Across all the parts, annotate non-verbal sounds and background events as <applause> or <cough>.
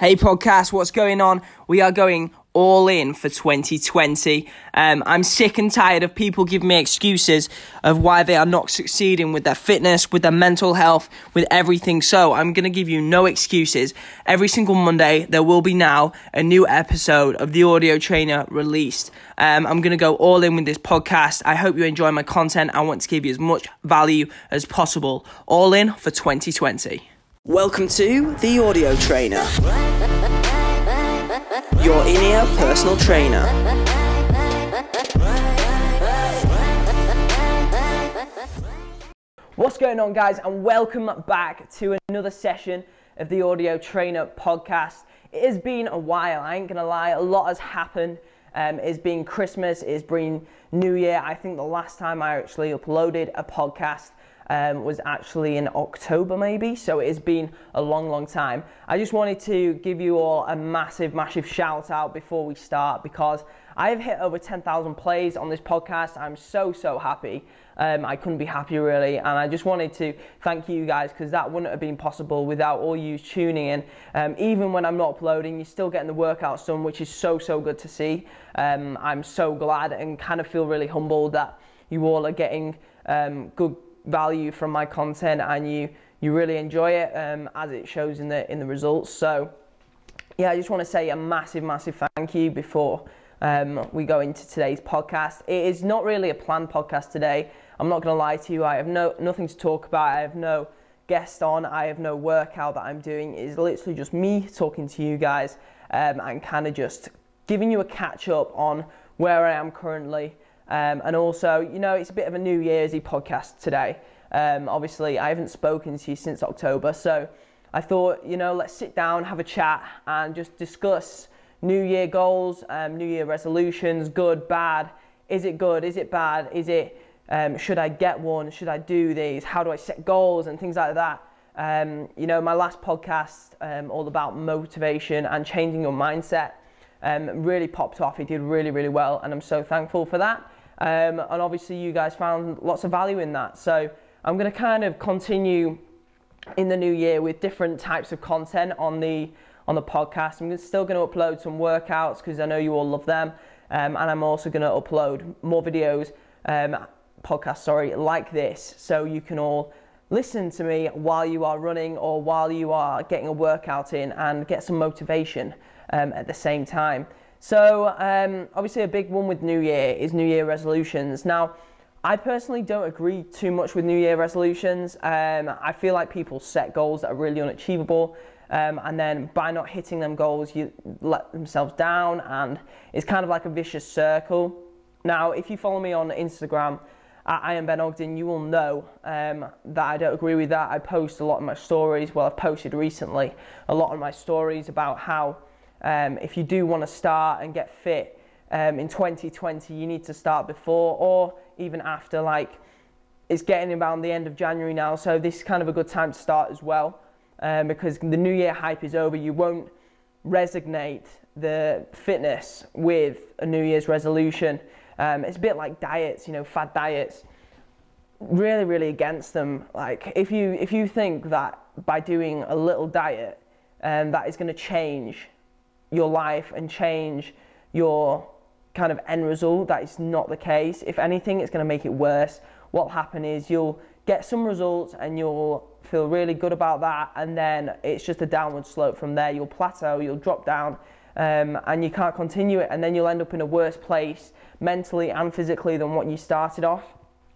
Hey podcast, what's going on? We are going all in for 2020. Um, I'm sick and tired of people giving me excuses of why they are not succeeding with their fitness, with their mental health, with everything. So I'm going to give you no excuses. Every single Monday, there will be now a new episode of the Audio Trainer released. Um, I'm going to go all in with this podcast. I hope you enjoy my content. I want to give you as much value as possible. All in for 2020. Welcome to the Audio Trainer, your in ear personal trainer. What's going on, guys, and welcome back to another session of the Audio Trainer podcast. It has been a while, I ain't gonna lie, a lot has happened. Um, it's been Christmas, it's been New Year. I think the last time I actually uploaded a podcast um, was actually in October, maybe. So it has been a long, long time. I just wanted to give you all a massive, massive shout out before we start because I have hit over 10,000 plays on this podcast. I'm so, so happy. Um, I couldn't be happier, really. And I just wanted to thank you guys because that wouldn't have been possible without all you tuning in. Um, even when I'm not uploading, you're still getting the workouts done, which is so, so good to see. Um, I'm so glad and kind of feel really humbled that you all are getting um, good value from my content and you you really enjoy it um, as it shows in the in the results. So yeah, I just want to say a massive, massive thank you before um, we go into today's podcast. It is not really a planned podcast today. I'm not going to lie to you. I have no nothing to talk about. I have no guest on. I have no workout that I'm doing. It is literally just me talking to you guys um, and kind of just giving you a catch up on where I am currently. Um, and also, you know, it's a bit of a New Year's podcast today. Um, obviously, I haven't spoken to you since October, so I thought, you know, let's sit down, have a chat, and just discuss New Year goals, um, New Year resolutions, good, bad. Is it good? Is it bad? Is it um, should I get one? Should I do these? How do I set goals and things like that? Um, you know, my last podcast, um, all about motivation and changing your mindset, um, really popped off. It did really, really well, and I'm so thankful for that. Um, and obviously, you guys found lots of value in that. So I'm going to kind of continue in the new year with different types of content on the on the podcast. I'm still going to upload some workouts because I know you all love them, um, and I'm also going to upload more videos, um, podcasts, sorry, like this, so you can all listen to me while you are running or while you are getting a workout in and get some motivation um, at the same time. So um, obviously a big one with New Year is New Year resolutions. Now, I personally don't agree too much with New Year resolutions. Um, I feel like people set goals that are really unachievable, um, and then by not hitting them goals, you let themselves down, and it's kind of like a vicious circle. Now, if you follow me on Instagram, I am Ben Ogden, you will know um, that I don't agree with that. I post a lot of my stories. Well, I've posted recently a lot of my stories about how um, if you do want to start and get fit um, in 2020, you need to start before or even after. Like it's getting around the end of January now, so this is kind of a good time to start as well um, because the New Year hype is over. You won't resonate the fitness with a New Year's resolution. Um, it's a bit like diets, you know, fad diets. Really, really against them. Like if you if you think that by doing a little diet, um, that is going to change your life and change your kind of end result. That is not the case. If anything, it's going to make it worse. What'll happen is you'll get some results and you'll feel really good about that, and then it's just a downward slope from there. You'll plateau, you'll drop down, um, and you can't continue it, and then you'll end up in a worse place mentally and physically than what you started off.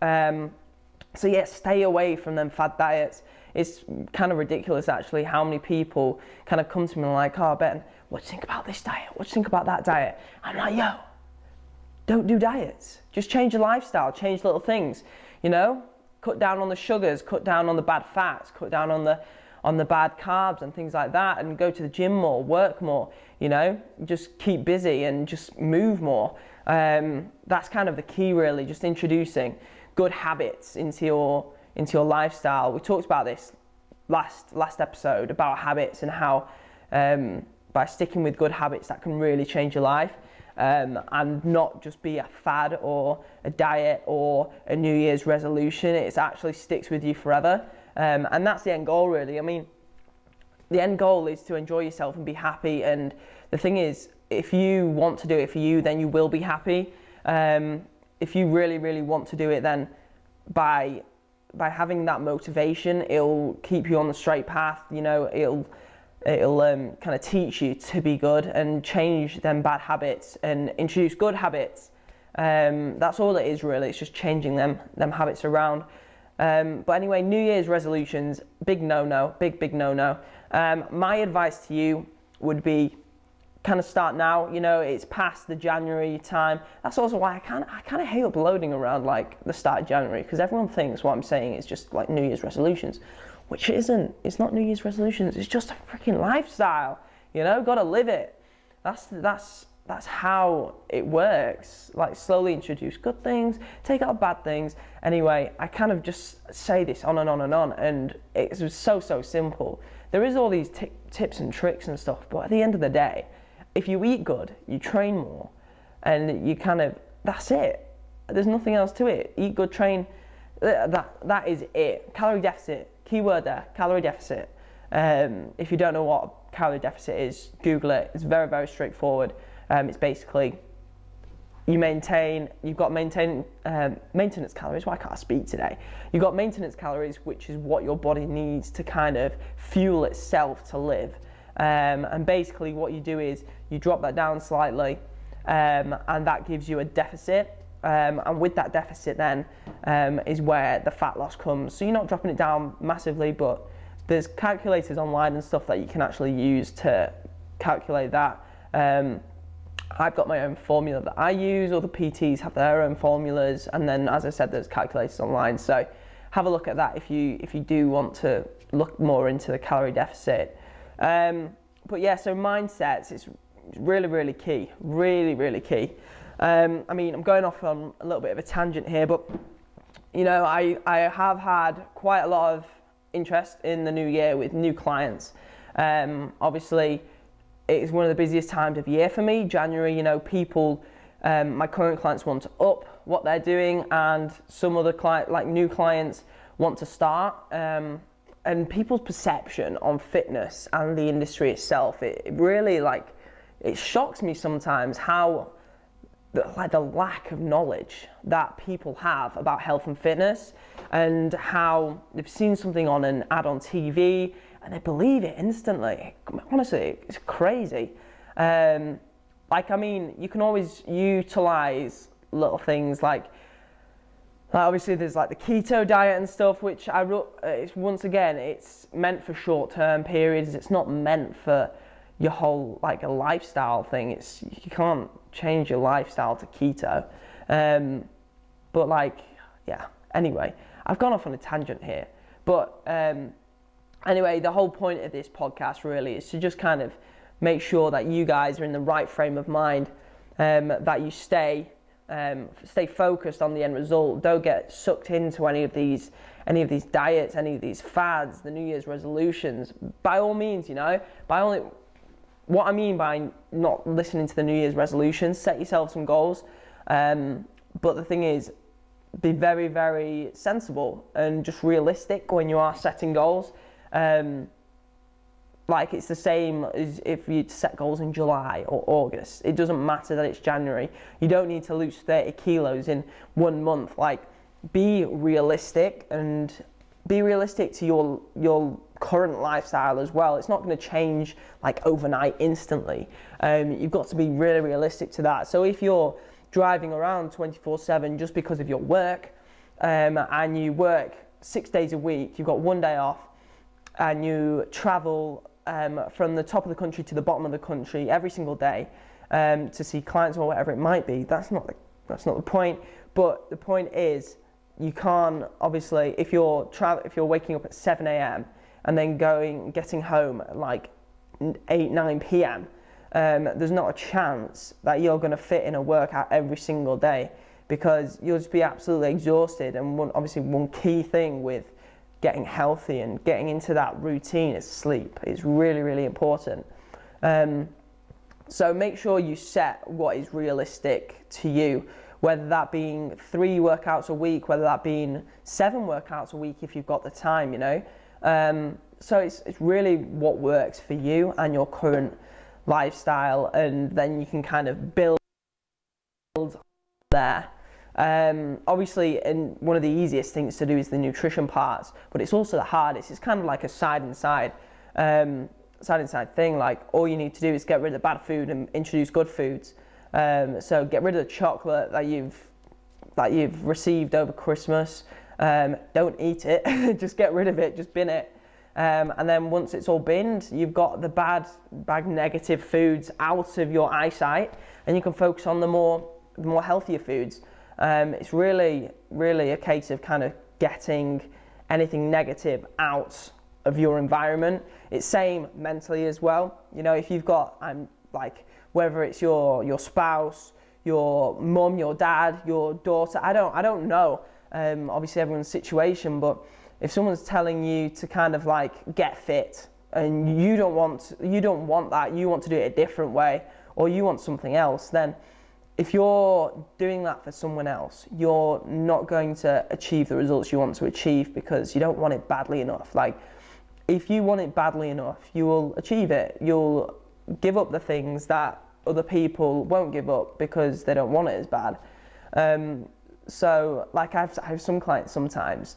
Um, so yeah, stay away from them fad diets. It's kind of ridiculous actually how many people kind of come to me and like, oh Ben, what do you think about this diet? What do you think about that diet? I'm like, yo, don't do diets. Just change your lifestyle, change little things. You know, cut down on the sugars, cut down on the bad fats, cut down on the on the bad carbs and things like that, and go to the gym more, work more. You know, just keep busy and just move more. Um, that's kind of the key, really. Just introducing good habits into your into your lifestyle. We talked about this last last episode about habits and how um, by sticking with good habits that can really change your life um, and not just be a fad or a diet or a New Year's resolution. It actually sticks with you forever. Um, and that's the end goal, really. I mean, the end goal is to enjoy yourself and be happy. And the thing is, if you want to do it for you, then you will be happy. Um, if you really, really want to do it, then by by having that motivation, it'll keep you on the straight path. You know, it'll it'll um, kind of teach you to be good and change them bad habits and introduce good habits. Um, that's all it is really. It's just changing them them habits around. Um, but anyway, New Year's resolutions, big no no, big big no no. Um, my advice to you would be kind of start now. You know, it's past the January time. That's also why I kind I kind of hate uploading around like the start of January because everyone thinks what I'm saying is just like New Year's resolutions, which it isn't. It's not New Year's resolutions. It's just a freaking lifestyle. You know, got to live it. That's that's that's how it works. Like slowly introduce good things, take out bad things. Anyway, I kind of just say this on and on and on, and it's so so simple. There is all these t- tips and tricks and stuff, but at the end of the day, if you eat good, you train more, and you kind of that's it. There's nothing else to it. Eat good, train. That that is it. Calorie deficit. Keyword there. Calorie deficit. Um, if you don't know what calorie deficit is, Google it. It's very very straightforward. Um, it's basically you maintain, you've got maintain, um, maintenance calories. Why can't I speak today? You've got maintenance calories, which is what your body needs to kind of fuel itself to live. Um, and basically, what you do is you drop that down slightly, um, and that gives you a deficit. Um, and with that deficit, then um, is where the fat loss comes. So you're not dropping it down massively, but there's calculators online and stuff that you can actually use to calculate that. Um, I've got my own formula that I use, other PTs have their own formulas, and then as I said, there's calculators online. So have a look at that if you if you do want to look more into the calorie deficit. Um, but yeah, so mindsets is really really key, really really key. Um, I mean, I'm going off on a little bit of a tangent here, but you know, I I have had quite a lot of interest in the new year with new clients. Um, obviously it's one of the busiest times of year for me. January, you know, people, um, my current clients want to up what they're doing, and some other client, like new clients, want to start. Um, and people's perception on fitness and the industry itself, it, it really like, it shocks me sometimes how the, like the lack of knowledge that people have about health and fitness and how they've seen something on an ad on TV and they believe it instantly. Honestly, it's crazy. Um, like, I mean, you can always utilize little things like, like obviously there's like the keto diet and stuff, which I wrote, uh, it's once again, it's meant for short term periods. It's not meant for your whole like a lifestyle thing. It's you can't change your lifestyle to keto. Um, but like, yeah. Anyway, I've gone off on a tangent here, but um, anyway, the whole point of this podcast really is to just kind of make sure that you guys are in the right frame of mind, um, that you stay um, stay focused on the end result. Don't get sucked into any of these any of these diets, any of these fads, the New Year's resolutions. By all means, you know, by all what I mean by not listening to the New Year's resolutions, set yourself some goals. Um, but the thing is, be very, very sensible and just realistic when you are setting goals. Um, like it's the same as if you set goals in July or August. It doesn't matter that it's January. You don't need to lose 30 kilos in one month. Like, be realistic and be realistic to your your current lifestyle as well. It's not going to change like overnight instantly. Um, you've got to be really realistic to that. So if you're driving around 24/7 just because of your work um, and you work six days a week, you've got one day off and you travel um, from the top of the country to the bottom of the country every single day um, to see clients or whatever it might be. That's not the, that's not the point. But the point is, you can't obviously if you're tra- if you're waking up at 7 a.m. and then going getting home at like 8 9 p.m. Um, there's not a chance that you're going to fit in a workout every single day because you'll just be absolutely exhausted. And one, obviously, one key thing with getting healthy and getting into that routine is sleep. It's really, really important. Um, so make sure you set what is realistic to you, whether that being three workouts a week, whether that being seven workouts a week if you've got the time, you know. Um, so it's, it's really what works for you and your current lifestyle, and then you can kind of build there. Um, obviously, and one of the easiest things to do is the nutrition parts, but it's also the hardest. It's kind of like a side and side, um, side and side thing. Like all you need to do is get rid of the bad food and introduce good foods. Um, so get rid of the chocolate that you've that you've received over Christmas. Um, don't eat it. <laughs> just get rid of it. Just bin it. Um, and then once it's all binned, you've got the bad, bad negative foods out of your eyesight, and you can focus on the more, the more healthier foods. Um, it's really, really a case of kind of getting anything negative out of your environment. It's same mentally as well. You know, if you've got, I'm um, like, whether it's your your spouse, your mum, your dad, your daughter, I don't, I don't know. Um, obviously, everyone's situation, but if someone's telling you to kind of like get fit and you don't want, you don't want that, you want to do it a different way, or you want something else, then if you're doing that for someone else, you're not going to achieve the results you want to achieve because you don't want it badly enough. Like, if you want it badly enough, you will achieve it. You'll give up the things that other people won't give up because they don't want it as bad. Um, so, like, I have, I have some clients sometimes.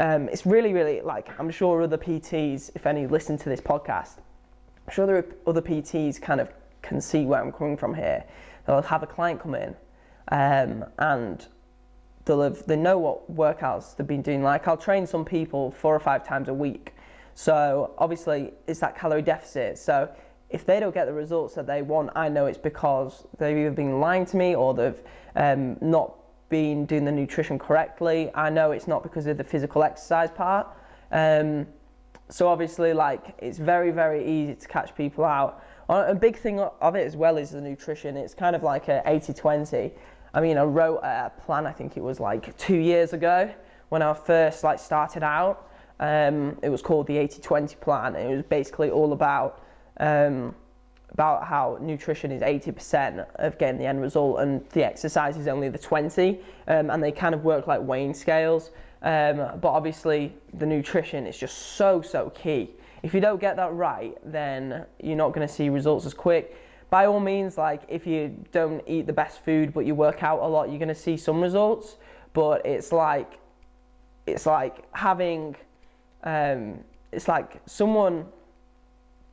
Um, it's really, really like I'm sure other PTs, if any, listen to this podcast. I'm sure there are other PTs kind of can see where I'm coming from here they'll have a client come in um, and they'll have, they know what workouts they've been doing. Like I'll train some people four or five times a week. So obviously it's that calorie deficit. So if they don't get the results that they want, I know it's because they've either been lying to me or they've um, not been doing the nutrition correctly. I know it's not because of the physical exercise part. Um, so obviously, like it's very, very easy to catch people out. A big thing of it as well is the nutrition. It's kind of like a 80-20. I mean, I wrote a plan. I think it was like two years ago when I first like started out. Um, it was called the 80-20 plan. It was basically all about um, about how nutrition is 80% of getting the end result and the exercise is only the 20 um, and they kind of work like weighing scales um, but obviously the nutrition is just so so key if you don't get that right, then you're not going to see results as quick. By all means, like if you don't eat the best food but you work out a lot, you're going to see some results. But it's like it's like having um, it's like someone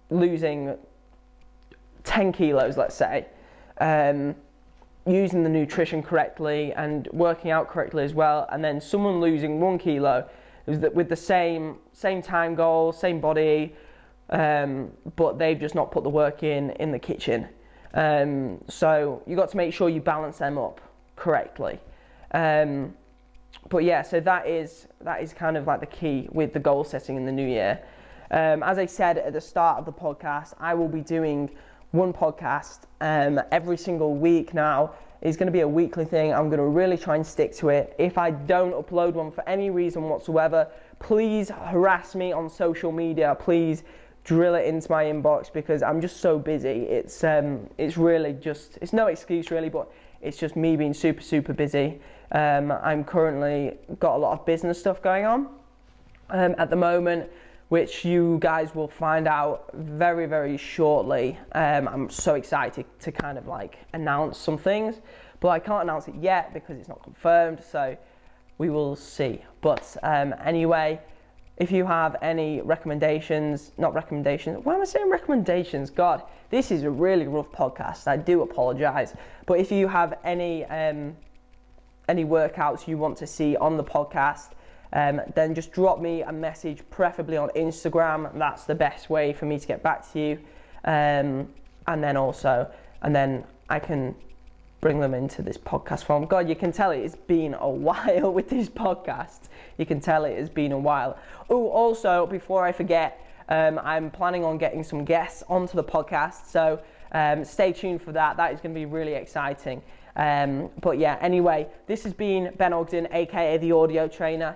losing 10 kilos, let's say, um, using the nutrition correctly and working out correctly as well, and then someone losing one kilo with the same same time goal, same body, um, but they've just not put the work in in the kitchen. Um, so you got to make sure you balance them up correctly. Um, but yeah, so that is that is kind of like the key with the goal setting in the new year. Um, as I said at the start of the podcast, I will be doing one podcast um, every single week now is going to be a weekly thing. I'm going to really try and stick to it. If I don't upload one for any reason whatsoever, please harass me on social media. Please drill it into my inbox because I'm just so busy. It's um, it's really just it's no excuse really, but it's just me being super super busy. Um, I'm currently got a lot of business stuff going on um, at the moment which you guys will find out very, very shortly. Um, I'm so excited to kind of like announce some things, but I can't announce it yet because it's not confirmed, so we will see. But um, anyway, if you have any recommendations, not recommendations, why am I saying recommendations? God, this is a really rough podcast. I do apologize. But if you have any um, any workouts you want to see on the podcast, um, then just drop me a message, preferably on Instagram. That's the best way for me to get back to you. Um, and then also, and then I can bring them into this podcast form. God, you can tell it has been a <laughs> while with this podcast. You can tell it has been a while. Oh, also, before I forget, um, I'm planning on getting some guests onto the podcast. So um, stay tuned for that. That is going to be really exciting. Um, but yeah, anyway, this has been Ben Ogden, aka the Audio Trainer